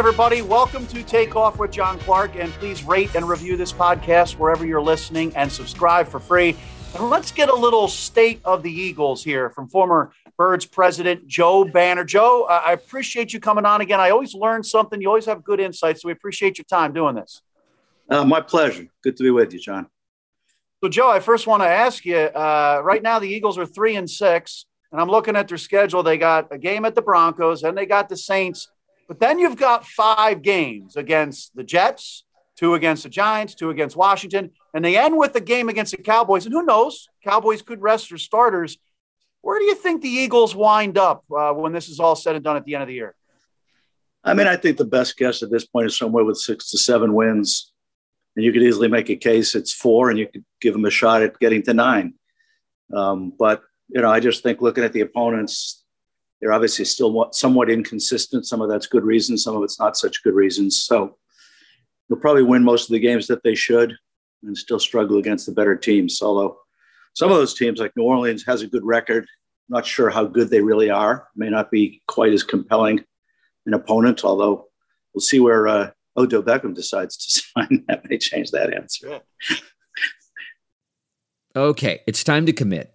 everybody. Welcome to Take Off with John Clark. And please rate and review this podcast wherever you're listening and subscribe for free. And let's get a little state of the Eagles here from former Birds president Joe Banner. Joe, I appreciate you coming on again. I always learn something. You always have good insights. So we appreciate your time doing this. Uh, my pleasure. Good to be with you, John. So, Joe, I first want to ask you uh, right now, the Eagles are three and six, and I'm looking at their schedule. They got a game at the Broncos, and they got the Saints. But then you've got five games against the Jets, two against the Giants, two against Washington, and they end with a game against the Cowboys. And who knows? Cowboys could rest their starters. Where do you think the Eagles wind up uh, when this is all said and done at the end of the year? I mean, I think the best guess at this point is somewhere with six to seven wins. And you could easily make a case it's four, and you could give them a shot at getting to nine. Um, but, you know, I just think looking at the opponents, they're obviously still somewhat inconsistent. Some of that's good reasons, some of it's not such good reasons. So they'll probably win most of the games that they should and still struggle against the better teams. Although some of those teams, like New Orleans, has a good record. Not sure how good they really are. May not be quite as compelling an opponent, although we'll see where uh, Odell Beckham decides to sign. That may change that answer. okay, it's time to commit.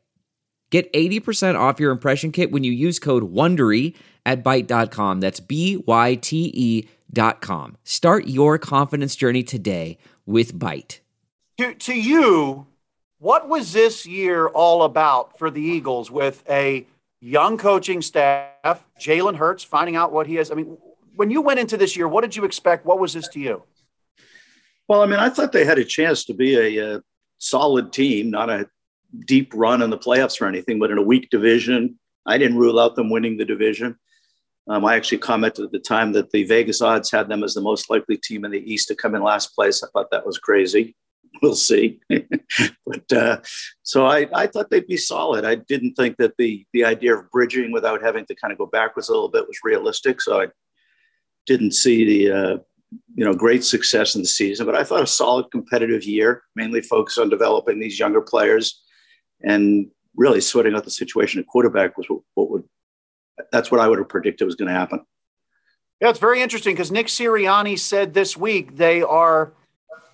Get 80% off your impression kit when you use code WONDERY at Byte.com. That's B Y T E dot com. Start your confidence journey today with Byte to, to you, what was this year all about for the Eagles with a young coaching staff, Jalen Hurts finding out what he is? I mean, when you went into this year, what did you expect? What was this to you? Well, I mean, I thought they had a chance to be a, a solid team, not a deep run in the playoffs or anything, but in a weak division. I didn't rule out them winning the division. Um, I actually commented at the time that the Vegas odds had them as the most likely team in the East to come in last place. I thought that was crazy. we'll see. but uh, so I, I thought they'd be solid. I didn't think that the the idea of bridging without having to kind of go backwards a little bit was realistic. So I didn't see the uh, you know great success in the season. But I thought a solid competitive year, mainly focused on developing these younger players and really sorting out the situation at quarterback was what, what would that's what I would have predicted was going to happen. Yeah, it's very interesting because Nick Sirianni said this week they are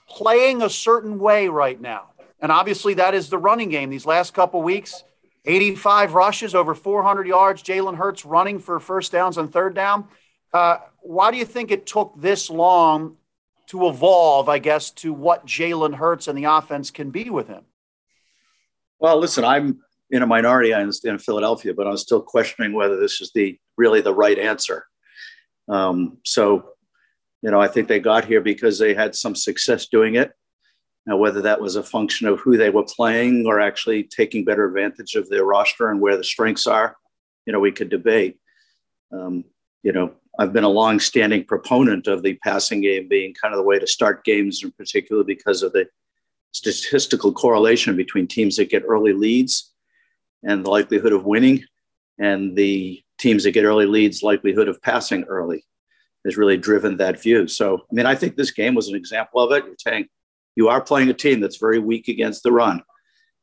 playing a certain way right now. And obviously, that is the running game. These last couple weeks, 85 rushes, over 400 yards. Jalen Hurts running for first downs on third down. Uh, why do you think it took this long to evolve, I guess, to what Jalen Hurts and the offense can be with him? Well, listen, I'm in a minority. I understand in Philadelphia, but I'm still questioning whether this is the really the right answer. Um, so you know, I think they got here because they had some success doing it. Now, whether that was a function of who they were playing or actually taking better advantage of their roster and where the strengths are, you know, we could debate. Um, you know, I've been a long-standing proponent of the passing game being kind of the way to start games, in particular because of the statistical correlation between teams that get early leads and the likelihood of winning, and the teams that get early leads likelihood of passing early has really driven that view. So, I mean, I think this game was an example of it. You're saying you are playing a team that's very weak against the run,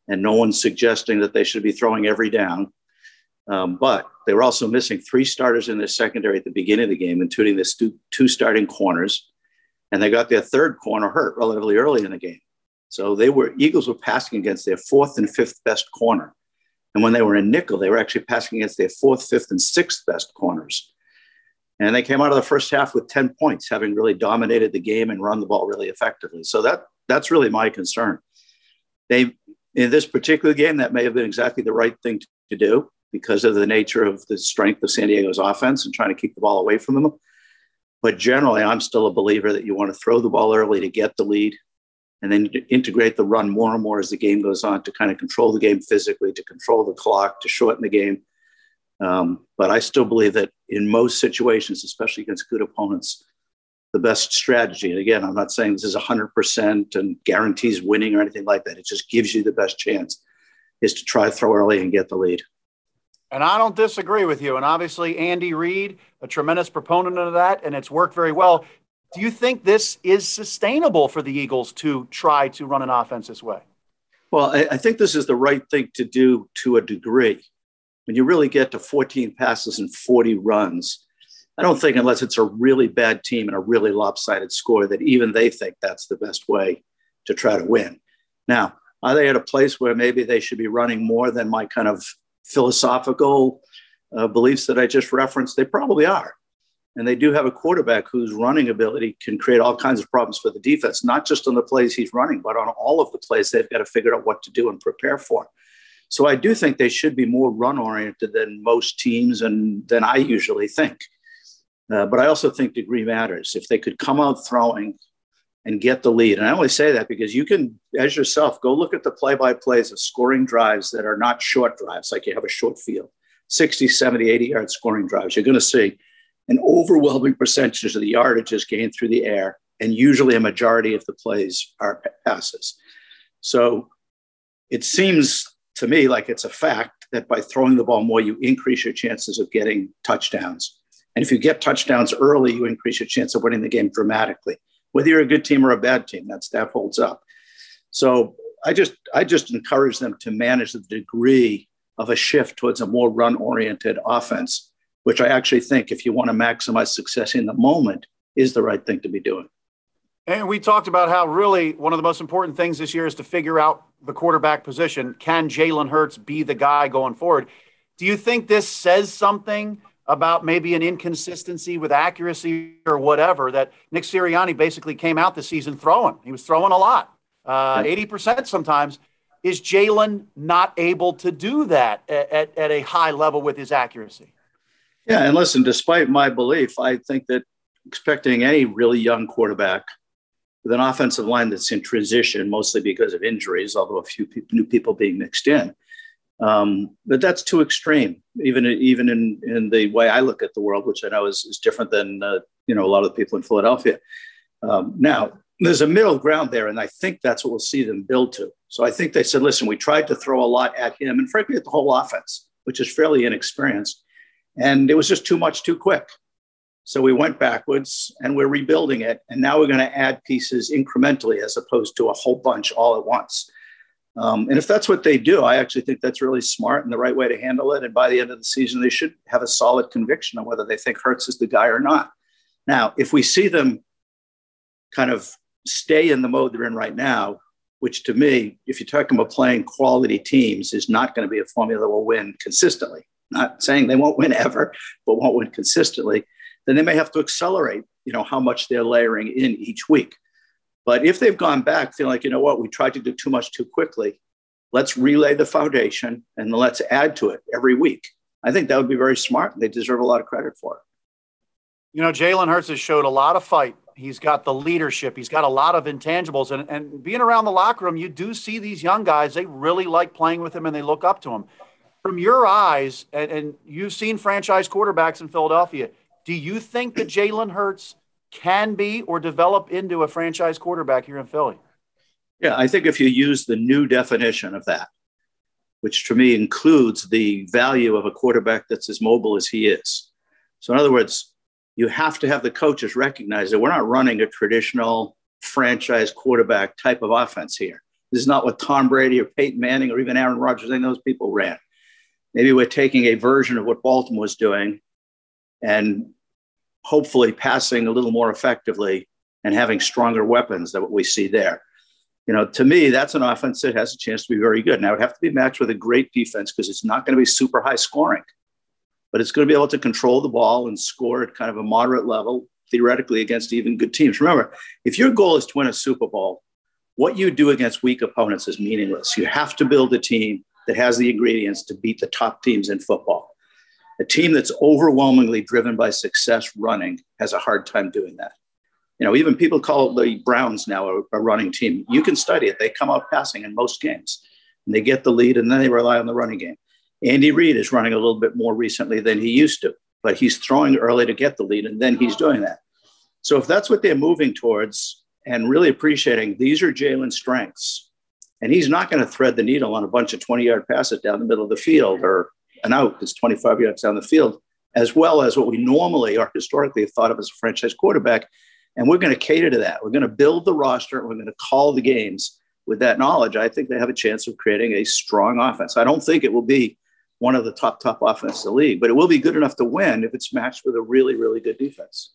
and no one's suggesting that they should be throwing every down. Um, but they were also missing three starters in their secondary at the beginning of the game, including the two starting corners, and they got their third corner hurt relatively early in the game. So they were Eagles were passing against their fourth and fifth best corner, and when they were in nickel, they were actually passing against their fourth, fifth, and sixth best corners. And they came out of the first half with 10 points, having really dominated the game and run the ball really effectively. So that that's really my concern. They in this particular game, that may have been exactly the right thing to do because of the nature of the strength of San Diego's offense and trying to keep the ball away from them. But generally, I'm still a believer that you want to throw the ball early to get the lead and then integrate the run more and more as the game goes on to kind of control the game physically, to control the clock, to shorten the game um, but I still believe that in most situations, especially against good opponents, the best strategy. And again, I'm not saying this is 100% and guarantees winning or anything like that. It just gives you the best chance is to try to throw early and get the lead. And I don't disagree with you. And obviously, Andy Reid, a tremendous proponent of that, and it's worked very well. Do you think this is sustainable for the Eagles to try to run an offense this way? Well, I, I think this is the right thing to do to a degree. When you really get to 14 passes and 40 runs, I don't think, unless it's a really bad team and a really lopsided score, that even they think that's the best way to try to win. Now, are they at a place where maybe they should be running more than my kind of philosophical uh, beliefs that I just referenced? They probably are. And they do have a quarterback whose running ability can create all kinds of problems for the defense, not just on the plays he's running, but on all of the plays they've got to figure out what to do and prepare for. So I do think they should be more run oriented than most teams and than I usually think. Uh, but I also think degree matters. If they could come out throwing and get the lead, and I only say that because you can, as yourself, go look at the play by plays of scoring drives that are not short drives, like you have a short field, 60, 70, 80 yard scoring drives. You're going to see an overwhelming percentage of the yardage is gained through the air, and usually a majority of the plays are passes. So it seems to me like it's a fact that by throwing the ball more, you increase your chances of getting touchdowns. And if you get touchdowns early, you increase your chance of winning the game dramatically. Whether you're a good team or a bad team, that staff holds up. So I just I just encourage them to manage the degree of a shift towards a more run-oriented offense which I actually think, if you want to maximize success in the moment, is the right thing to be doing. And we talked about how really one of the most important things this year is to figure out the quarterback position. Can Jalen Hurts be the guy going forward? Do you think this says something about maybe an inconsistency with accuracy or whatever that Nick Sirianni basically came out this season throwing? He was throwing a lot, uh, 80% sometimes. Is Jalen not able to do that at, at, at a high level with his accuracy? Yeah, and listen, despite my belief, I think that expecting any really young quarterback with an offensive line that's in transition, mostly because of injuries, although a few new people being mixed in, um, but that's too extreme. Even even in in the way I look at the world, which I know is, is different than uh, you know a lot of the people in Philadelphia. Um, now there's a middle ground there, and I think that's what we'll see them build to. So I think they said, listen, we tried to throw a lot at him, and frankly, at the whole offense, which is fairly inexperienced. And it was just too much too quick. So we went backwards and we're rebuilding it. And now we're going to add pieces incrementally as opposed to a whole bunch all at once. Um, and if that's what they do, I actually think that's really smart and the right way to handle it. And by the end of the season, they should have a solid conviction on whether they think Hurts is the guy or not. Now, if we see them kind of stay in the mode they're in right now, which to me, if you're talking about playing quality teams, is not going to be a formula that will win consistently not saying they won't win ever, but won't win consistently, then they may have to accelerate, you know, how much they're layering in each week. But if they've gone back feeling like, you know what, we tried to do too much too quickly, let's relay the foundation and let's add to it every week. I think that would be very smart. They deserve a lot of credit for it. You know, Jalen Hurts has showed a lot of fight. He's got the leadership. He's got a lot of intangibles. And, and being around the locker room, you do see these young guys. They really like playing with him and they look up to him from your eyes, and, and you've seen franchise quarterbacks in Philadelphia, do you think that Jalen Hurts can be or develop into a franchise quarterback here in Philly? Yeah, I think if you use the new definition of that, which to me includes the value of a quarterback that's as mobile as he is. So, in other words, you have to have the coaches recognize that we're not running a traditional franchise quarterback type of offense here. This is not what Tom Brady or Peyton Manning or even Aaron Rodgers, and those people ran maybe we're taking a version of what Baltimore was doing and hopefully passing a little more effectively and having stronger weapons than what we see there. You know, to me, that's an offense that has a chance to be very good. Now, it would have to be matched with a great defense because it's not going to be super high scoring, but it's going to be able to control the ball and score at kind of a moderate level, theoretically, against even good teams. Remember, if your goal is to win a Super Bowl, what you do against weak opponents is meaningless. You have to build a team that has the ingredients to beat the top teams in football. A team that's overwhelmingly driven by success running has a hard time doing that. You know, even people call the Browns now a, a running team. You can study it. They come out passing in most games and they get the lead and then they rely on the running game. Andy Reid is running a little bit more recently than he used to, but he's throwing early to get the lead and then he's doing that. So if that's what they're moving towards and really appreciating, these are Jalen's strengths. And he's not going to thread the needle on a bunch of 20 yard passes down the middle of the field or an out that's 25 yards down the field, as well as what we normally or historically have thought of as a franchise quarterback. And we're going to cater to that. We're going to build the roster. And we're going to call the games with that knowledge. I think they have a chance of creating a strong offense. I don't think it will be one of the top, top offenses in the league, but it will be good enough to win if it's matched with a really, really good defense.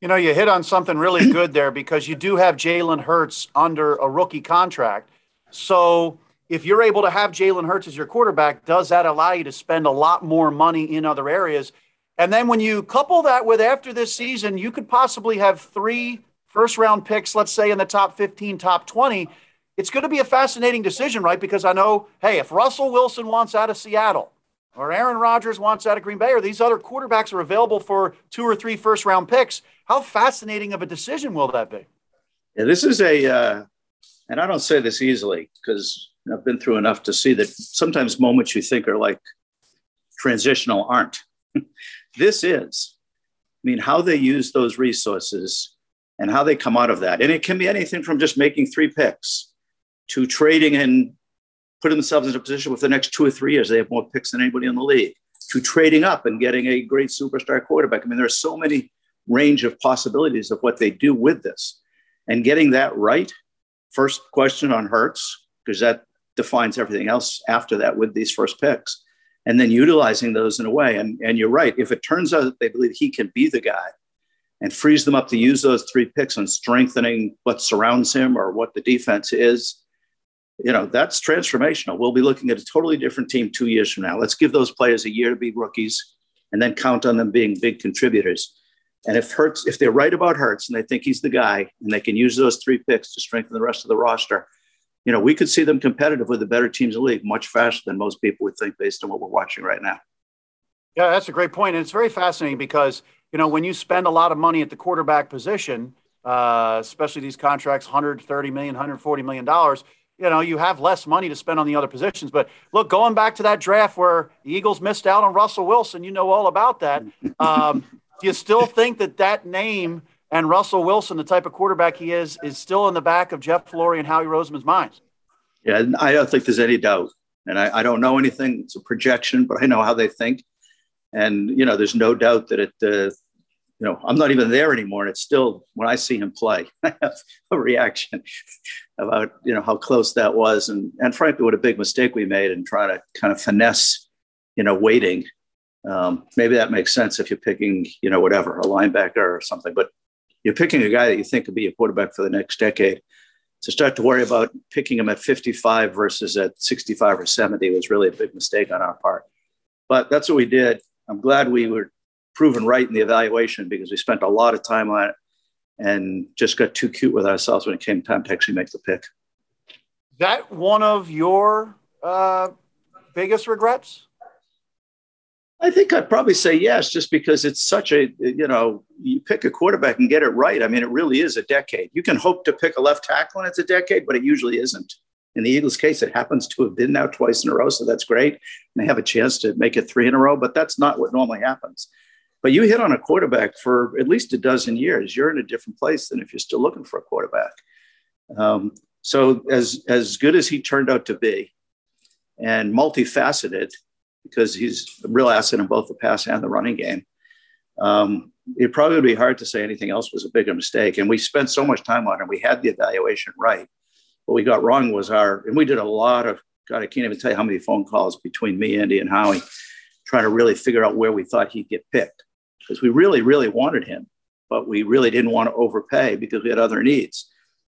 You know, you hit on something really good there because you do have Jalen Hurts under a rookie contract. So if you're able to have Jalen Hurts as your quarterback, does that allow you to spend a lot more money in other areas? And then when you couple that with after this season, you could possibly have three first round picks, let's say in the top 15, top 20. It's going to be a fascinating decision, right? Because I know, hey, if Russell Wilson wants out of Seattle or Aaron Rodgers wants out of Green Bay or these other quarterbacks are available for two or three first round picks, how fascinating of a decision will that be? Yeah, this is a, uh, and I don't say this easily because I've been through enough to see that sometimes moments you think are like transitional aren't. this is. I mean, how they use those resources and how they come out of that. And it can be anything from just making three picks to trading and putting themselves in a position with the next two or three years, they have more picks than anybody in the league, to trading up and getting a great superstar quarterback. I mean, there are so many range of possibilities of what they do with this. And getting that right, first question on Hurts, because that defines everything else after that with these first picks and then utilizing those in a way. And, and you're right. If it turns out that they believe he can be the guy and frees them up to use those three picks on strengthening what surrounds him or what the defense is, you know, that's transformational. We'll be looking at a totally different team two years from now. Let's give those players a year to be rookies and then count on them being big contributors. And if Hurts, if they're right about Hurts and they think he's the guy and they can use those three picks to strengthen the rest of the roster, you know, we could see them competitive with the better teams in the league much faster than most people would think based on what we're watching right now. Yeah, that's a great point. And it's very fascinating because, you know, when you spend a lot of money at the quarterback position, uh, especially these contracts, $130 million, $140 million, you know, you have less money to spend on the other positions. But look, going back to that draft where the Eagles missed out on Russell Wilson, you know all about that. Um, do you still think that that name – and Russell Wilson, the type of quarterback he is, is still in the back of Jeff Lurie and Howie Roseman's minds. Yeah, I don't think there's any doubt. And I, I, don't know anything. It's a projection, but I know how they think. And, you know, there's no doubt that it, uh, you know, I'm not even there anymore. And it's still, when I see him play, I have a reaction about, you know, how close that was. And, and frankly, what a big mistake we made in trying to kind of finesse, you know, waiting. Um, maybe that makes sense if you're picking, you know, whatever, a linebacker or something. But you're picking a guy that you think could be a quarterback for the next decade. To start to worry about picking him at 55 versus at 65 or 70 was really a big mistake on our part. But that's what we did. I'm glad we were proven right in the evaluation because we spent a lot of time on it and just got too cute with ourselves when it came time to actually make the pick. That one of your uh, biggest regrets? I think I'd probably say yes, just because it's such a, you know, you pick a quarterback and get it right. I mean, it really is a decade. You can hope to pick a left tackle and it's a decade, but it usually isn't. In the Eagles' case, it happens to have been now twice in a row, so that's great. And they have a chance to make it three in a row, but that's not what normally happens. But you hit on a quarterback for at least a dozen years. You're in a different place than if you're still looking for a quarterback. Um, so as as good as he turned out to be, and multifaceted, because he's a real asset in both the pass and the running game. Um, it probably would be hard to say anything else was a bigger mistake. And we spent so much time on it. We had the evaluation right. What we got wrong was our, and we did a lot of, God, I can't even tell you how many phone calls between me, Andy, and Howie, trying to really figure out where we thought he'd get picked. Because we really, really wanted him, but we really didn't want to overpay because we had other needs.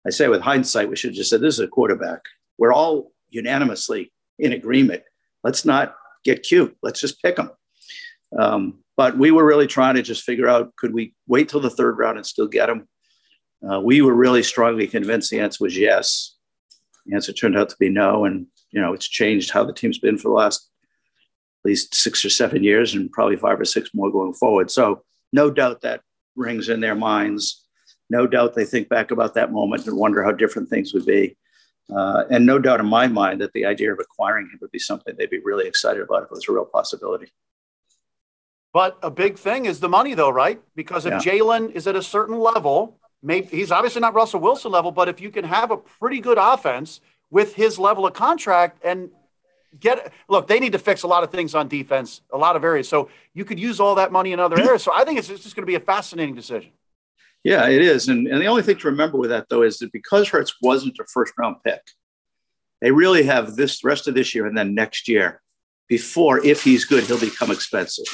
I say with hindsight, we should have just said, this is a quarterback. We're all unanimously in agreement. Let's not get cute. Let's just pick them. Um, but we were really trying to just figure out could we wait till the third round and still get them? Uh, we were really strongly convinced the answer was yes. The answer turned out to be no, and you know it's changed how the team's been for the last at least six or seven years, and probably five or six more going forward. So no doubt that rings in their minds. No doubt they think back about that moment and wonder how different things would be. Uh, and no doubt in my mind that the idea of acquiring him would be something they'd be really excited about if it was a real possibility. But a big thing is the money, though, right? Because if yeah. Jalen is at a certain level, maybe he's obviously not Russell Wilson level, but if you can have a pretty good offense with his level of contract and get look, they need to fix a lot of things on defense, a lot of areas. So you could use all that money in other areas. So I think it's just going to be a fascinating decision. Yeah, it is. And, and the only thing to remember with that, though, is that because Hurts wasn't a first round pick, they really have this rest of this year and then next year before, if he's good, he'll become expensive.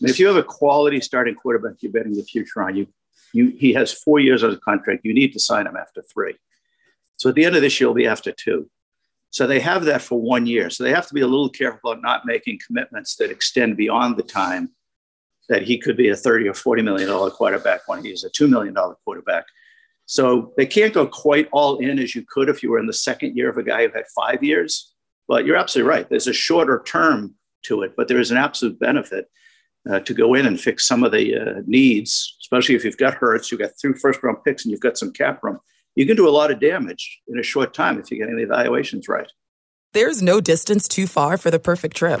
And if you have a quality starting quarterback you're betting the future on, you, you, he has four years on his contract. You need to sign him after three. So at the end of this year, he'll be after two. So they have that for one year. So they have to be a little careful about not making commitments that extend beyond the time that he could be a 30 or 40 million dollar quarterback when he's a $2 million quarterback. So they can't go quite all in as you could if you were in the second year of a guy who had five years. But you're absolutely right. There's a shorter term to it, but there is an absolute benefit uh, to go in and fix some of the uh, needs, especially if you've got Hurts, you've got three first round picks, and you've got some cap room. You can do a lot of damage in a short time if you get any evaluations right. There's no distance too far for the perfect trip.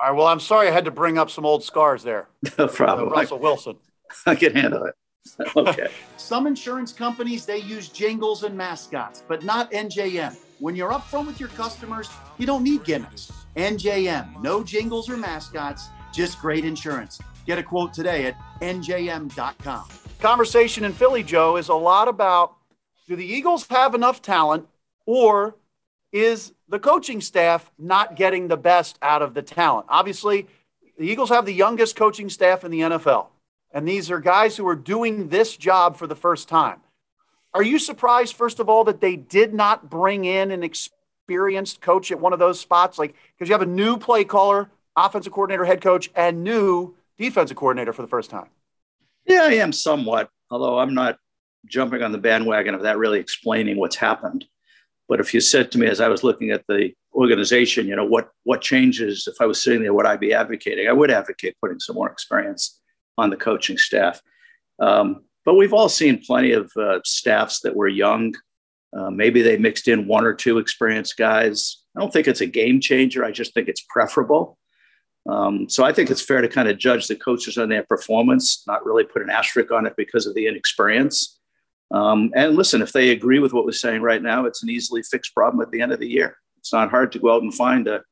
All right, well, I'm sorry I had to bring up some old scars there. No problem. Uh, Russell Wilson. I can handle it. Okay. some insurance companies, they use jingles and mascots, but not NJM. When you're upfront with your customers, you don't need gimmicks. NJM, no jingles or mascots, just great insurance. Get a quote today at njm.com. Conversation in Philly, Joe, is a lot about do the Eagles have enough talent or is the coaching staff not getting the best out of the talent? Obviously, the Eagles have the youngest coaching staff in the NFL, and these are guys who are doing this job for the first time. Are you surprised, first of all, that they did not bring in an experienced coach at one of those spots? Like, because you have a new play caller, offensive coordinator, head coach, and new defensive coordinator for the first time. Yeah, I am somewhat, although I'm not jumping on the bandwagon of that really explaining what's happened. But if you said to me as I was looking at the organization, you know, what what changes if I was sitting there, would I be advocating? I would advocate putting some more experience on the coaching staff. Um, but we've all seen plenty of uh, staffs that were young. Uh, maybe they mixed in one or two experienced guys. I don't think it's a game changer. I just think it's preferable. Um, so I think it's fair to kind of judge the coaches on their performance, not really put an asterisk on it because of the inexperience. Um, and listen, if they agree with what we're saying right now, it's an easily fixed problem at the end of the year. It's not hard to go out and find a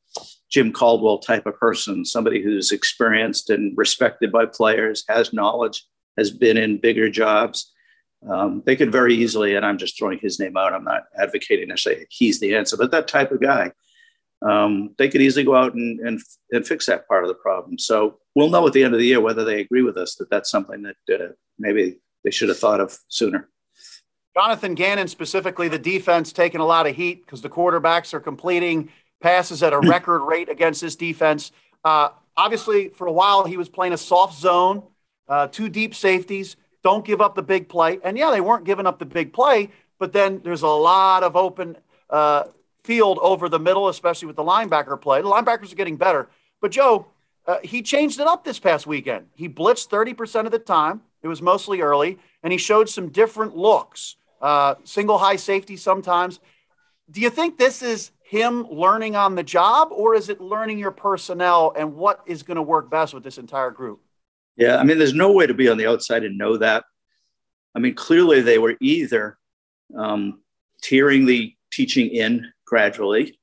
Jim Caldwell type of person, somebody who's experienced and respected by players, has knowledge, has been in bigger jobs. Um, they could very easily, and I'm just throwing his name out. I'm not advocating to say he's the answer, but that type of guy um, they could easily go out and, and, and fix that part of the problem. So we'll know at the end of the year whether they agree with us that that's something that uh, maybe they should have thought of sooner. Jonathan Gannon, specifically the defense, taking a lot of heat because the quarterbacks are completing passes at a record rate against this defense. Uh, obviously, for a while, he was playing a soft zone, uh, two deep safeties. Don't give up the big play. And yeah, they weren't giving up the big play, but then there's a lot of open uh, field over the middle, especially with the linebacker play. The linebackers are getting better. But Joe, uh, he changed it up this past weekend. He blitzed 30% of the time. It was mostly early, and he showed some different looks, uh, single high safety sometimes. Do you think this is him learning on the job, or is it learning your personnel and what is going to work best with this entire group? Yeah, I mean, there's no way to be on the outside and know that. I mean, clearly they were either um, tearing the teaching in gradually,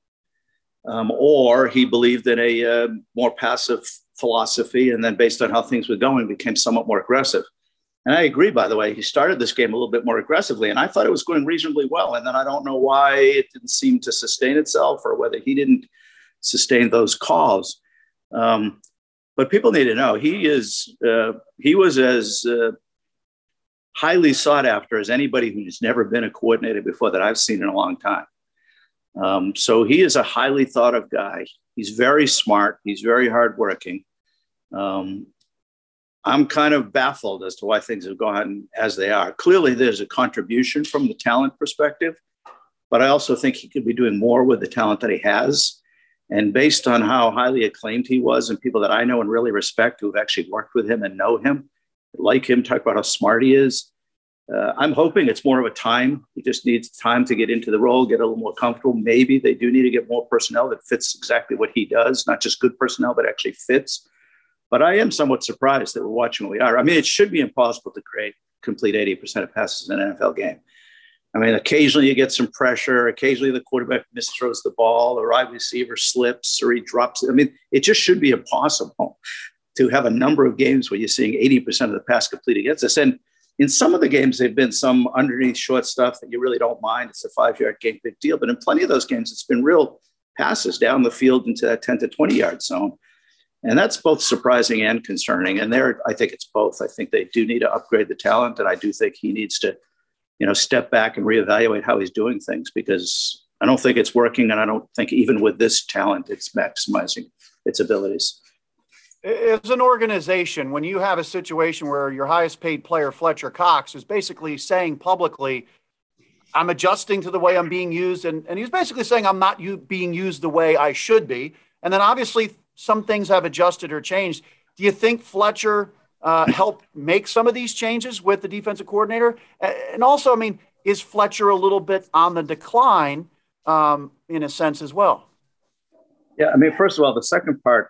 um, or he believed in a uh, more passive philosophy, and then based on how things were going, became somewhat more aggressive. And I agree, by the way, he started this game a little bit more aggressively, and I thought it was going reasonably well. And then I don't know why it didn't seem to sustain itself, or whether he didn't sustain those calls. Um, but people need to know he is uh, he was as uh, highly sought after as anybody who's never been a coordinator before that I've seen in a long time. Um, so he is a highly thought of guy. He's very smart. He's very hardworking. Um, I'm kind of baffled as to why things have gone as they are. Clearly, there's a contribution from the talent perspective, but I also think he could be doing more with the talent that he has. And based on how highly acclaimed he was, and people that I know and really respect who've actually worked with him and know him, like him, talk about how smart he is, uh, I'm hoping it's more of a time. He just needs time to get into the role, get a little more comfortable. Maybe they do need to get more personnel that fits exactly what he does, not just good personnel, but actually fits. But I am somewhat surprised that we're watching what we are. I mean, it should be impossible to create complete 80% of passes in an NFL game. I mean, occasionally you get some pressure. Occasionally the quarterback misthrows the ball, or wide receiver slips, or he drops. I mean, it just should be impossible to have a number of games where you're seeing 80% of the pass complete against us. And in some of the games, they've been some underneath short stuff that you really don't mind. It's a five yard game, big deal. But in plenty of those games, it's been real passes down the field into that 10 to 20 yard zone. And that's both surprising and concerning. And there, I think it's both. I think they do need to upgrade the talent. And I do think he needs to, you know, step back and reevaluate how he's doing things because I don't think it's working. And I don't think even with this talent, it's maximizing its abilities as an organization, when you have a situation where your highest paid player, Fletcher Cox, is basically saying publicly, I'm adjusting to the way I'm being used, and, and he's basically saying I'm not u- being used the way I should be. And then obviously some things have adjusted or changed. Do you think Fletcher uh, helped make some of these changes with the defensive coordinator? And also, I mean, is Fletcher a little bit on the decline um, in a sense as well? Yeah, I mean, first of all, the second part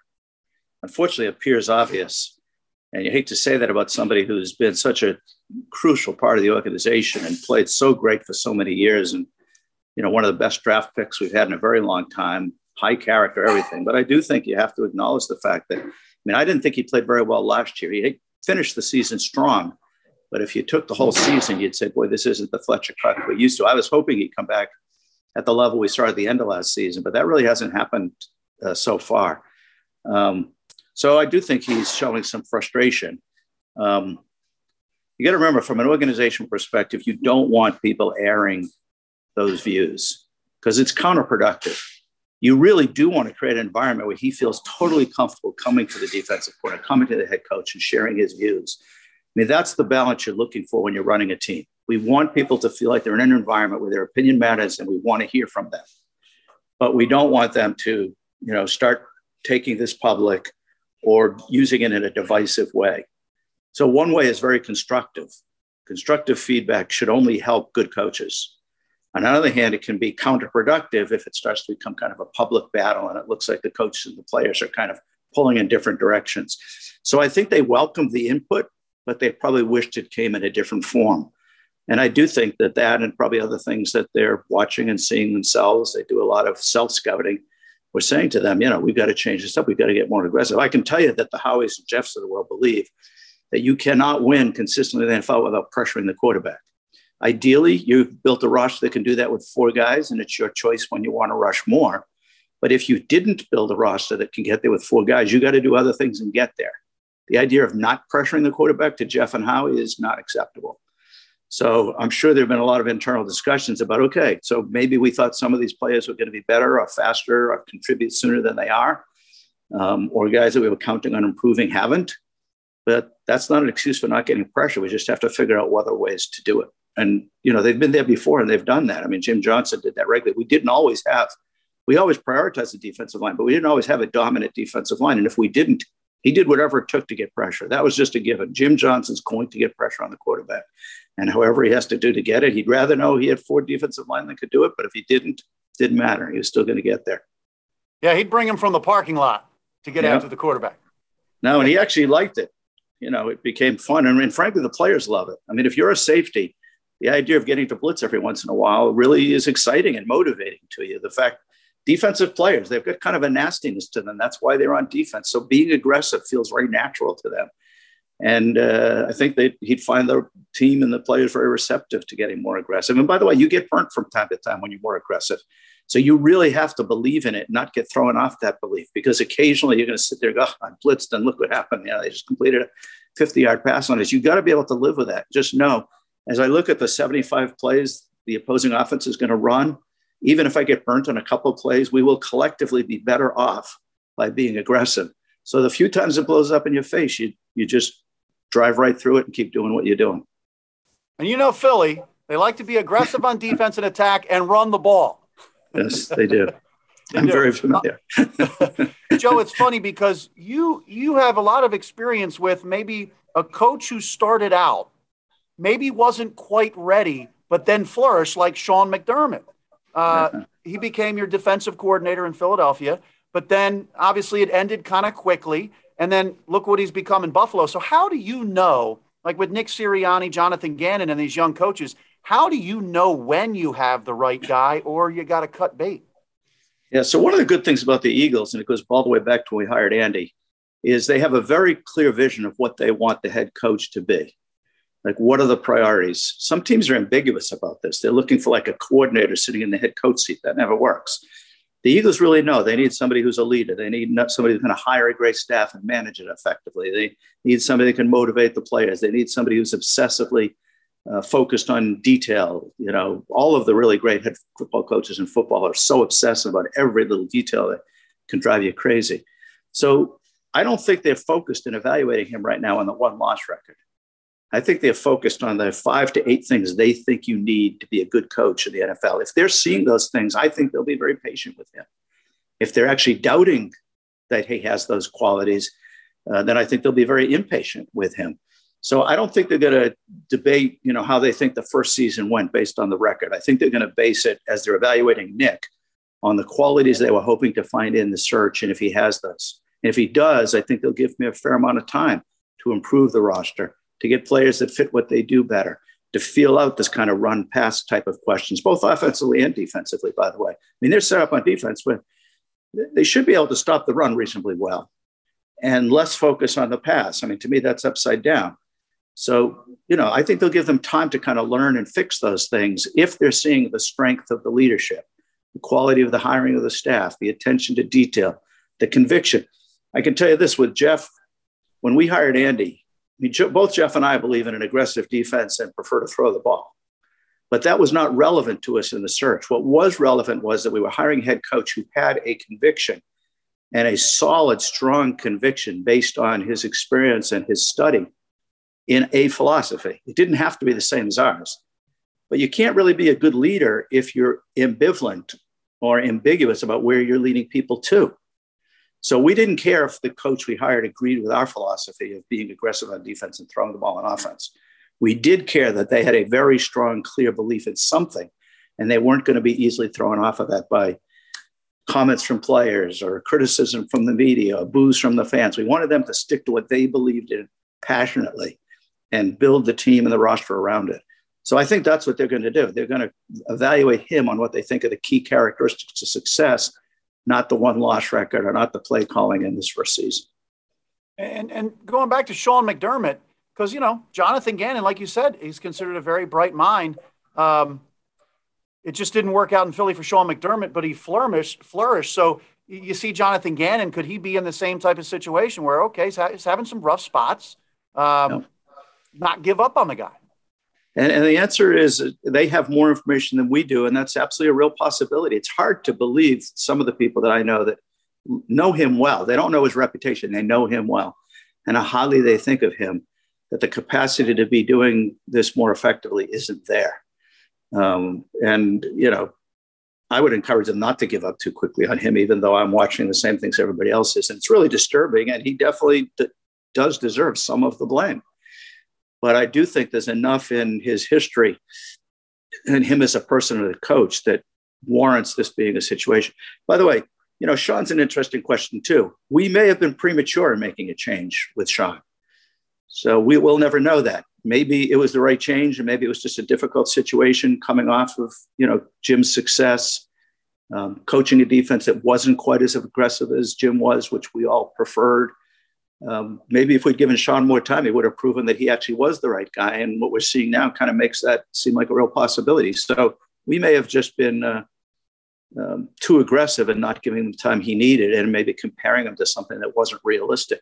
unfortunately appears obvious. And you hate to say that about somebody who's been such a crucial part of the organization and played so great for so many years and you know one of the best draft picks we've had in a very long time, high character, everything. But I do think you have to acknowledge the fact that I mean I didn't think he played very well last year. He finished the season strong, but if you took the whole season, you'd say, boy, this isn't the Fletcher Cox we're used to. I was hoping he'd come back at the level we saw at the end of last season, but that really hasn't happened uh, so far. Um, so I do think he's showing some frustration. Um, you got to remember, from an organization perspective, you don't want people airing those views because it's counterproductive. You really do want to create an environment where he feels totally comfortable coming to the defensive corner, coming to the head coach, and sharing his views. I mean, that's the balance you're looking for when you're running a team. We want people to feel like they're in an environment where their opinion matters and we want to hear from them. But we don't want them to, you know, start taking this public or using it in a divisive way. So, one way is very constructive. Constructive feedback should only help good coaches. On the other hand, it can be counterproductive if it starts to become kind of a public battle and it looks like the coaches and the players are kind of pulling in different directions. So, I think they welcomed the input, but they probably wished it came in a different form. And I do think that that and probably other things that they're watching and seeing themselves, they do a lot of self scouting we're saying to them, you know, we've got to change this up. We've got to get more aggressive. I can tell you that the Howies and Jeffs of the world believe that you cannot win consistently in the NFL without pressuring the quarterback. Ideally, you've built a roster that can do that with four guys, and it's your choice when you want to rush more. But if you didn't build a roster that can get there with four guys, you got to do other things and get there. The idea of not pressuring the quarterback to Jeff and Howie is not acceptable. So I'm sure there have been a lot of internal discussions about okay, so maybe we thought some of these players were going to be better or faster or contribute sooner than they are, um, or guys that we were counting on improving haven't. But that's not an excuse for not getting pressure. We just have to figure out other ways to do it. And you know they've been there before and they've done that. I mean, Jim Johnson did that regularly. We didn't always have. We always prioritized the defensive line, but we didn't always have a dominant defensive line. And if we didn't, he did whatever it took to get pressure. That was just a given. Jim Johnson's going to get pressure on the quarterback. And however he has to do to get it, he'd rather know he had four defensive line that could do it. But if he didn't, didn't matter. He was still going to get there. Yeah, he'd bring him from the parking lot to get yeah. after the quarterback. No, and he actually liked it. You know, it became fun. And, and frankly, the players love it. I mean, if you're a safety, the idea of getting to blitz every once in a while really is exciting and motivating to you. The fact defensive players, they've got kind of a nastiness to them. That's why they're on defense. So being aggressive feels very natural to them. And uh, I think that he'd find the team and the players very receptive to getting more aggressive. And by the way, you get burnt from time to time when you're more aggressive. So you really have to believe in it, not get thrown off that belief, because occasionally you're going to sit there and go, oh, I'm blitzed, and look what happened. You know, they just completed a 50 yard pass on us. You've got to be able to live with that. Just know, as I look at the 75 plays the opposing offense is going to run, even if I get burnt on a couple plays, we will collectively be better off by being aggressive. So the few times it blows up in your face, you you just drive right through it and keep doing what you're doing. And you know, Philly, they like to be aggressive on defense and attack and run the ball. Yes, they do. they I'm do. very familiar. Joe, it's funny because you you have a lot of experience with maybe a coach who started out, maybe wasn't quite ready, but then flourished like Sean McDermott. Uh, he became your defensive coordinator in Philadelphia, but then obviously it ended kind of quickly. And then look what he's become in Buffalo. So, how do you know, like with Nick Sirianni, Jonathan Gannon, and these young coaches, how do you know when you have the right guy or you got to cut bait? Yeah. So, one of the good things about the Eagles, and it goes all the way back to when we hired Andy, is they have a very clear vision of what they want the head coach to be. Like, what are the priorities? Some teams are ambiguous about this. They're looking for like a coordinator sitting in the head coach seat. That never works. The Eagles really know they need somebody who's a leader. They need somebody who's going to hire a great staff and manage it effectively. They need somebody that can motivate the players. They need somebody who's obsessively uh, focused on detail. You know, all of the really great head football coaches in football are so obsessed about every little detail that can drive you crazy. So I don't think they're focused in evaluating him right now on the won loss record. I think they're focused on the five to eight things they think you need to be a good coach in the NFL. If they're seeing those things, I think they'll be very patient with him. If they're actually doubting that he has those qualities, uh, then I think they'll be very impatient with him. So I don't think they're going to debate, you know, how they think the first season went based on the record. I think they're going to base it as they're evaluating Nick on the qualities they were hoping to find in the search, and if he has those. And if he does, I think they'll give me a fair amount of time to improve the roster to get players that fit what they do better, to feel out this kind of run pass type of questions, both offensively and defensively, by the way. I mean, they're set up on defense, but they should be able to stop the run reasonably well and less focus on the pass. I mean, to me, that's upside down. So, you know, I think they'll give them time to kind of learn and fix those things if they're seeing the strength of the leadership, the quality of the hiring of the staff, the attention to detail, the conviction. I can tell you this with Jeff, when we hired Andy, mean, both Jeff and I believe in an aggressive defense and prefer to throw the ball. But that was not relevant to us in the search. What was relevant was that we were hiring a head coach who had a conviction and a solid, strong conviction based on his experience and his study in a philosophy. It didn't have to be the same as ours. But you can't really be a good leader if you're ambivalent or ambiguous about where you're leading people to. So we didn't care if the coach we hired agreed with our philosophy of being aggressive on defense and throwing the ball on offense. We did care that they had a very strong, clear belief in something, and they weren't going to be easily thrown off of that by comments from players or criticism from the media or boos from the fans. We wanted them to stick to what they believed in passionately and build the team and the roster around it. So I think that's what they're going to do. They're going to evaluate him on what they think are the key characteristics of success not the won loss record or not the play calling in this first season. And and going back to Sean McDermott, because you know Jonathan Gannon, like you said, he's considered a very bright mind. Um, it just didn't work out in Philly for Sean McDermott, but he flourished. Flourished. So you see, Jonathan Gannon, could he be in the same type of situation where okay, he's, he's having some rough spots, um, no. not give up on the guy? And, and, the answer is they have more information than we do. And that's absolutely a real possibility. It's hard to believe some of the people that I know that know him well. They don't know his reputation, they know him well and how highly they think of him, that the capacity to be doing this more effectively isn't there. Um, and, you know, I would encourage them not to give up too quickly on him, even though I'm watching the same things everybody else is. And it's really disturbing. And he definitely d- does deserve some of the blame. But I do think there's enough in his history and him as a person and a coach that warrants this being a situation. By the way, you know, Sean's an interesting question too. We may have been premature in making a change with Sean. So we will never know that. Maybe it was the right change, and maybe it was just a difficult situation coming off of, you know, Jim's success, um, coaching a defense that wasn't quite as aggressive as Jim was, which we all preferred. Um, maybe if we'd given Sean more time, he would have proven that he actually was the right guy. And what we're seeing now kind of makes that seem like a real possibility. So we may have just been uh, um, too aggressive and not giving him the time he needed and maybe comparing him to something that wasn't realistic.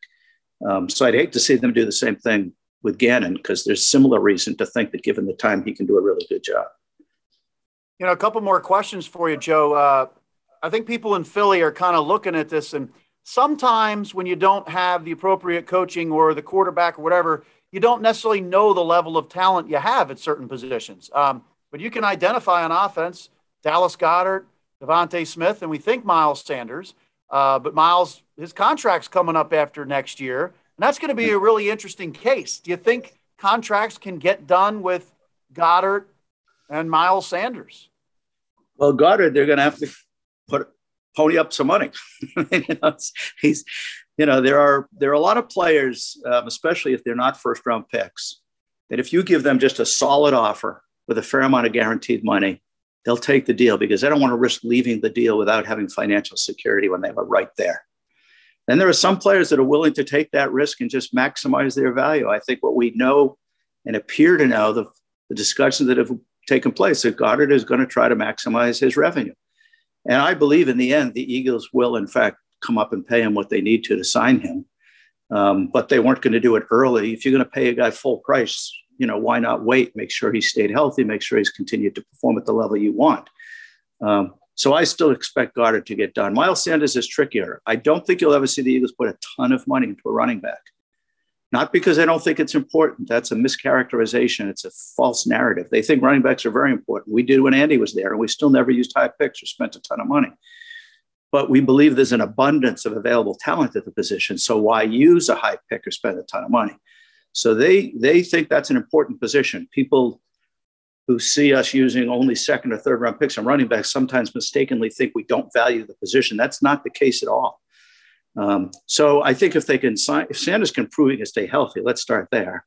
Um, so I'd hate to see them do the same thing with Gannon because there's similar reason to think that given the time, he can do a really good job. You know, a couple more questions for you, Joe. Uh, I think people in Philly are kind of looking at this and sometimes when you don't have the appropriate coaching or the quarterback or whatever, you don't necessarily know the level of talent you have at certain positions. Um, but you can identify on offense Dallas Goedert, DeVonta Smith, and we think Miles Sanders. Uh, but Miles, his contract's coming up after next year, and that's going to be a really interesting case. Do you think contracts can get done with Goedert and Miles Sanders? Well, Goedert, they're going to have to put pony up some money. you know, he's, you know, there are there are a lot of players, um, especially if they're not first round picks, that if you give them just a solid offer with a fair amount of guaranteed money, they'll take the deal because they don't want to risk leaving the deal without having financial security when they have it right there. Then there are some players that are willing to take that risk and just maximize their value. I think what we know and appear to know the, the discussions that have taken place that Goedert is going to try to maximize his revenue. And I believe in the end, the Eagles will, in fact, come up and pay him what they need to to sign him. Um, but they weren't going to do it early. If you're going to pay a guy full price, you know, why not wait? Make sure he stayed healthy, make sure he's continued to perform at the level you want. Um, so I still expect Goedert to get done. Miles Sanders is trickier. I don't think you'll ever see the Eagles put a ton of money into a running back. Not because I don't think it's important. That's a mischaracterization. It's a false narrative. They think running backs are very important. We did when Andy was there, and we still never used high picks or spent a ton of money. But we believe there's an abundance of available talent at the position. So why use a high pick or spend a ton of money? So they they think that's an important position. People who see us using only second or third round picks on running backs sometimes mistakenly think we don't value the position. That's not the case at all. Um, so I think if they can if Sanders can prove he can stay healthy, let's start there.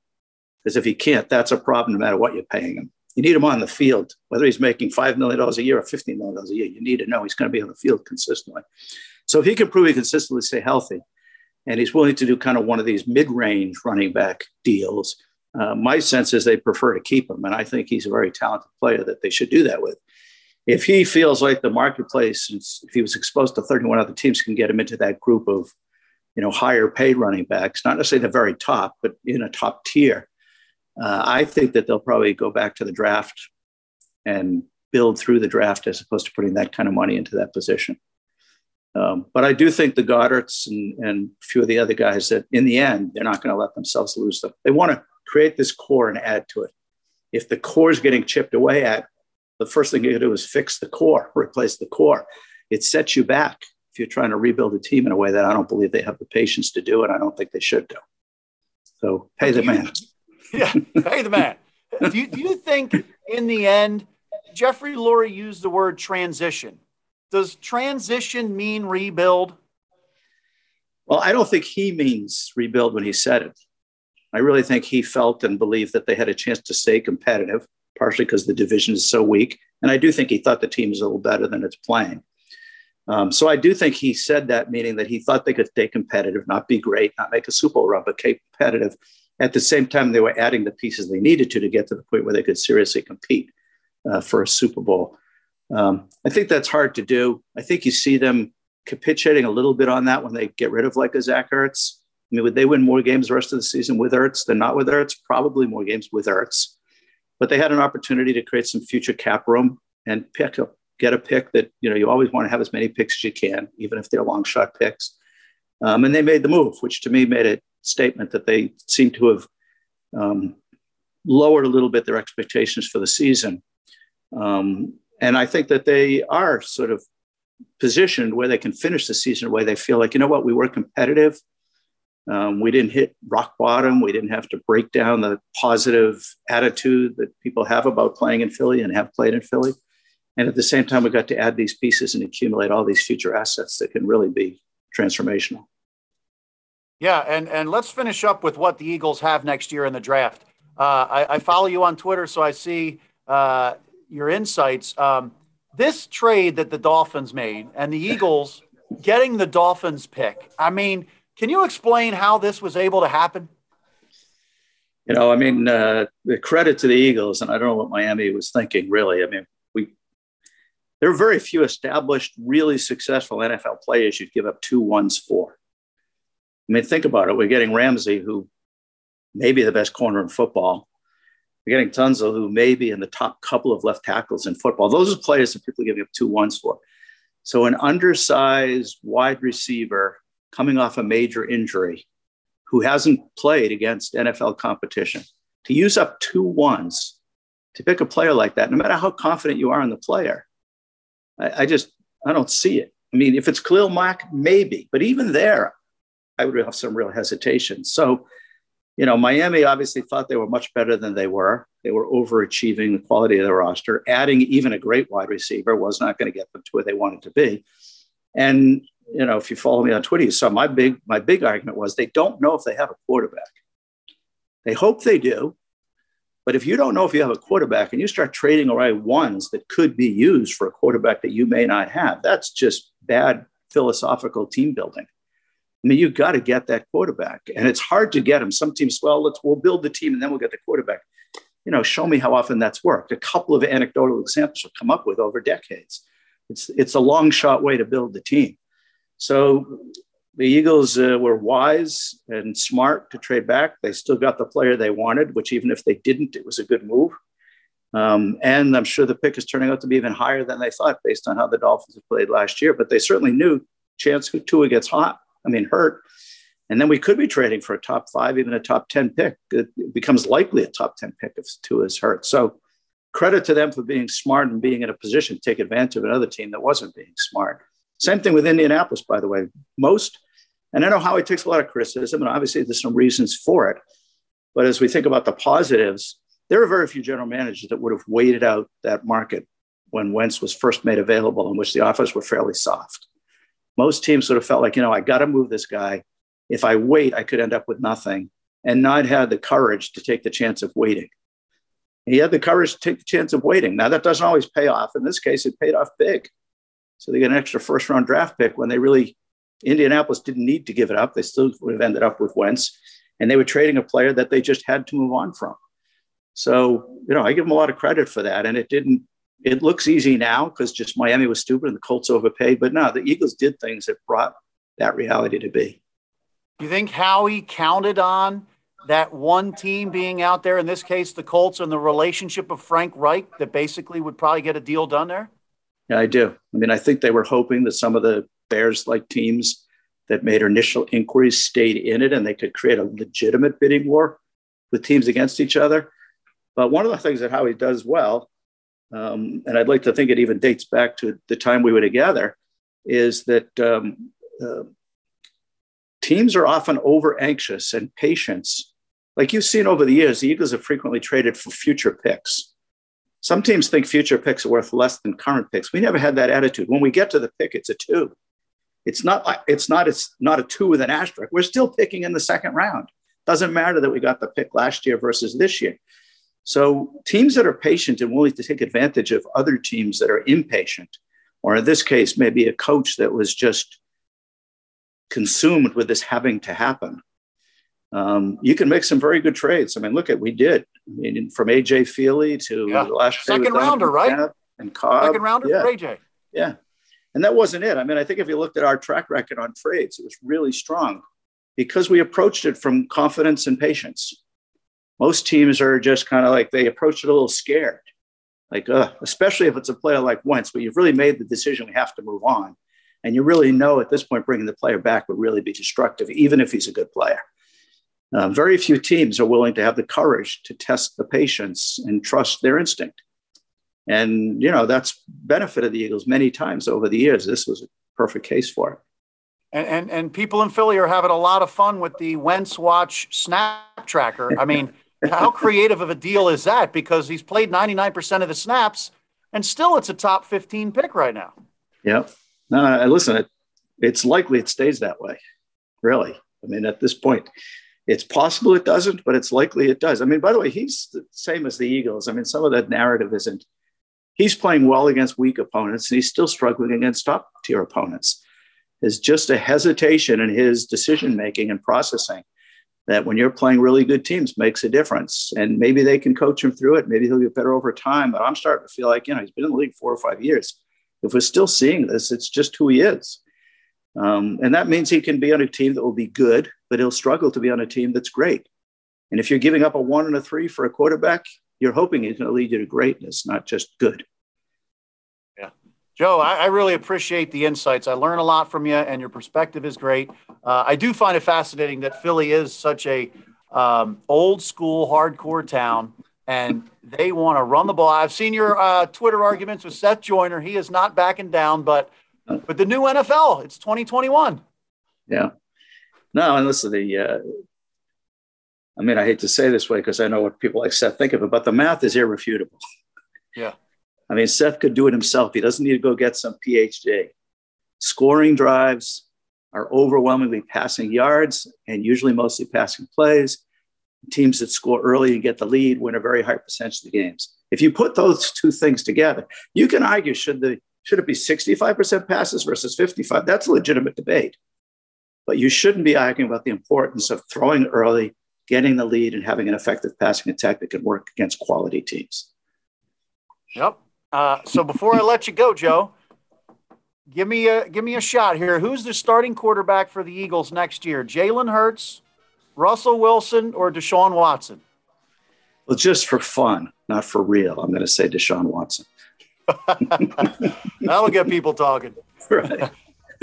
Because if he can't, that's a problem no matter what you're paying him. You need him on the field, whether he's making $5 million a year or $15 million a year. You need to know he's going to be on the field consistently. So if he can prove he consistently stay healthy, and he's willing to do kind of one of these mid-range running back deals, uh, my sense is they prefer to keep him, and I think he's a very talented player that they should do that with if he feels like the marketplace, if he was exposed to 31 other teams, can get him into that group of, you know, higher paid running backs, not necessarily the very top, but in a top tier, uh, I think that they'll probably go back to the draft and build through the draft as opposed to putting that kind of money into that position. Um, but I do think the Goederts and, and a few of the other guys that in the end, they're not going to let themselves lose them. They want to create this core and add to it. If the core is getting chipped away at, the first thing you do is fix the core, replace the core. It sets you back if you're trying to rebuild a team in a way that I don't believe they have the patience to do, and I don't think they should do. So pay the man. Yeah, pay the man. do, you, do you think in the end, Jeffrey Lurie used the word transition? Does transition mean rebuild? Well, I don't think he means rebuild when he said it. I really think he felt and believed that they had a chance to stay competitive partially because the division is so weak. And I do think he thought the team is a little better than it's playing. Um, so I do think he said that, meaning that he thought they could stay competitive, not be great, not make a Super Bowl run, but competitive. At the same time, they were adding the pieces they needed to to get to the point where they could seriously compete uh, for a Super Bowl. Um, I think that's hard to do. I think you see them capitulating a little bit on that when they get rid of like a Zach Ertz. I mean, would they win more games the rest of the season with Ertz than not with Ertz? Probably more games with Ertz but they had an opportunity to create some future cap room and pick up, get a pick that you know you always want to have as many picks as you can, even if they're long shot picks. Um, and they made the move, which to me made a statement that they seem to have um, lowered a little bit their expectations for the season. Um, and I think that they are sort of positioned where they can finish the season where they feel like, you know what, we were competitive. Um, we didn't hit rock bottom. We didn't have to break down the positive attitude that people have about playing in Philly and have played in Philly. And at the same time, we got to add these pieces and accumulate all these future assets that can really be transformational. Yeah, and and let's finish up with what the Eagles have next year in the draft. Uh, I, I, follow you on Twitter, so I see uh, your insights. Um, this trade that the Dolphins made and the Eagles getting the Dolphins pick. I mean, can you explain how this was able to happen? You know, I mean, uh, the credit to the Eagles, and I don't know what Miami was thinking, really. I mean, we there are very few established, really successful NFL players you'd give up two ones for. I mean, think about it. We're getting Ramsey, who may be the best corner in football. We're getting Tunsil, who may be in the top couple of left tackles in football. Those are players that people giving up two ones for. So, an undersized wide receiver coming off a major injury who hasn't played against NFL competition to use up two ones to pick a player like that, no matter how confident you are in the player. I, I just, I don't see it. I mean, if it's Khalil Mack, maybe, but even there, I would have some real hesitation. So, you know, Miami obviously thought they were much better than they were. They were overachieving the quality of their roster. Adding even a great wide receiver was not going to get them to where they wanted to be. And you know, if you follow me on Twitter, you saw my big my big argument was they don't know if they have a quarterback. They hope they do, but if you don't know if you have a quarterback and you start trading away ones that could be used for a quarterback that you may not have, that's just bad philosophical team building. I mean, you've got to get that quarterback, and it's hard to get him. Some teams, well, let's we'll build the team and then we'll get the quarterback. You know, show me how often that's worked. A couple of anecdotal examples will come up with over decades. It's it's a long shot way to build the team. So the Eagles uh, were wise and smart to trade back. They still got the player they wanted, which even if they didn't, it was a good move. Um, and I'm sure the pick is turning out to be even higher than they thought based on how the Dolphins have played last year. But they certainly knew chance Tua gets hot, I mean, hurt. And then we could be trading for a top five, even a top 10 pick. It becomes likely a top 10 pick if Tua is hurt. So credit to them for being smart and being in a position to take advantage of another team that wasn't being smart. Same thing with Indianapolis, by the way. Most, and I know how Howie takes a lot of criticism, and obviously there's some reasons for it. But as we think about the positives, there are very few general managers that would have waited out that market when Wentz was first made available, in which the offers were fairly soft. Most teams sort of felt like, you know, I got to move this guy. If I wait, I could end up with nothing, and not had the courage to take the chance of waiting. He had the courage to take the chance of waiting. Now that doesn't always pay off. In this case, it paid off big. So they get an extra first round draft pick when they really, Indianapolis didn't need to give it up. They still would have ended up with Wentz. And they were trading a player that they just had to move on from. So, you know, I give them a lot of credit for that. And it didn't, it looks easy now because just Miami was stupid and the Colts overpaid. But no, the Eagles did things that brought that reality to be. You think Howie counted on that one team being out there, in this case, the Colts, and the relationship of Frank Reich that basically would probably get a deal done there? Yeah, I do. I mean, I think they were hoping that some of the Bears like teams that made initial inquiries stayed in it and they could create a legitimate bidding war with teams against each other. But one of the things that Howie does well, um, and I'd like to think it even dates back to the time we were together, is that um, uh, teams are often over anxious and patience. Like you've seen over the years, the Eagles have frequently traded for future picks. Some teams think future picks are worth less than current picks. We never had that attitude. When we get to the pick, it's a two. It's not like it's not it's not a two with an asterisk. We're still picking in the second round. Doesn't matter that we got the pick last year versus this year. So teams that are patient and willing to take advantage of other teams that are impatient, or in this case, maybe a coach that was just consumed with this having to happen, um, you can make some very good trades. I mean, look at we did. I mean, from AJ Feeley to yeah. last second rounder, right? And Cobb, second rounder yeah. for AJ. Yeah, and that wasn't it. I mean, I think if you looked at our track record on trades, it was really strong because we approached it from confidence and patience. Most teams are just kind of like they approach it a little scared, like uh, especially if it's a player like Wentz, but you've really made the decision we have to move on, and you really know at this point bringing the player back would really be destructive, even if he's a good player. Uh, very few teams are willing to have the courage to test the patience and trust their instinct. And, you know, that's benefited the Eagles many times over the years. This was a perfect case for it. And, and, and people in Philly are having a lot of fun with the Wentz Watch snap tracker. I mean, how creative of a deal is that? Because he's played 99% of the snaps and still it's a top 15 pick right now. Yeah. No, listen, it, it's likely it stays that way, really. I mean, at this point, it's possible it doesn't, but it's likely it does. I mean, by the way, he's the same as the Eagles. I mean, some of that narrative isn't. He's playing well against weak opponents, and he's still struggling against top tier opponents. There's just a hesitation in his decision making and processing that when you're playing really good teams makes a difference. And maybe they can coach him through it. Maybe he'll get better over time. But I'm starting to feel like, you know, he's been in the league four or five years. If we're still seeing this, it's just who he is. Um, and that means he can be on a team that will be good, but he'll struggle to be on a team that's great. And if you're giving up a one and a three for a quarterback, you're hoping he's going to lead you to greatness, not just good. Yeah. Joe, I, I, really appreciate the insights. I learn a lot from you, and your perspective is great. Uh, I do find it fascinating that Philly is such a um, old school, hardcore town, and they want to run the ball. I've seen your uh, Twitter arguments with Seth Joyner. He is not backing down, but but the new NFL, it's 2021. Yeah. No, and listen, the uh, I mean, I hate to say this way because I know what people like Seth think of it, but the math is irrefutable. Yeah. I mean, Seth could do it himself. He doesn't need to go get some PhD. Scoring drives are overwhelmingly passing yards and usually mostly passing plays. Teams that score early and get the lead win a very high percentage of the games. If you put those two things together, you can argue should the should it be 65% passes versus 55? That's a legitimate debate. But you shouldn't be arguing about the importance of throwing early, getting the lead, and having an effective passing attack that can work against quality teams. Yep. Uh, so before I let you go, Joe, give me a give me a shot here. Who's the starting quarterback for the Eagles next year? Jalen Hurts, Russell Wilson, or Deshaun Watson? Well, just for fun, not for real, I'm going to say Deshaun Watson. That'll get people talking. Right.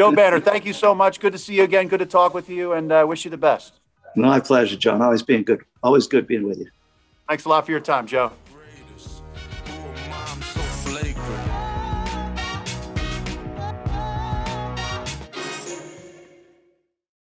Joe Banner, thank you so much. Good to see you again. Good to talk with you, and uh, wish you the best. My pleasure, John. Always being good. Always good being with you. Thanks a lot for your time, Joe.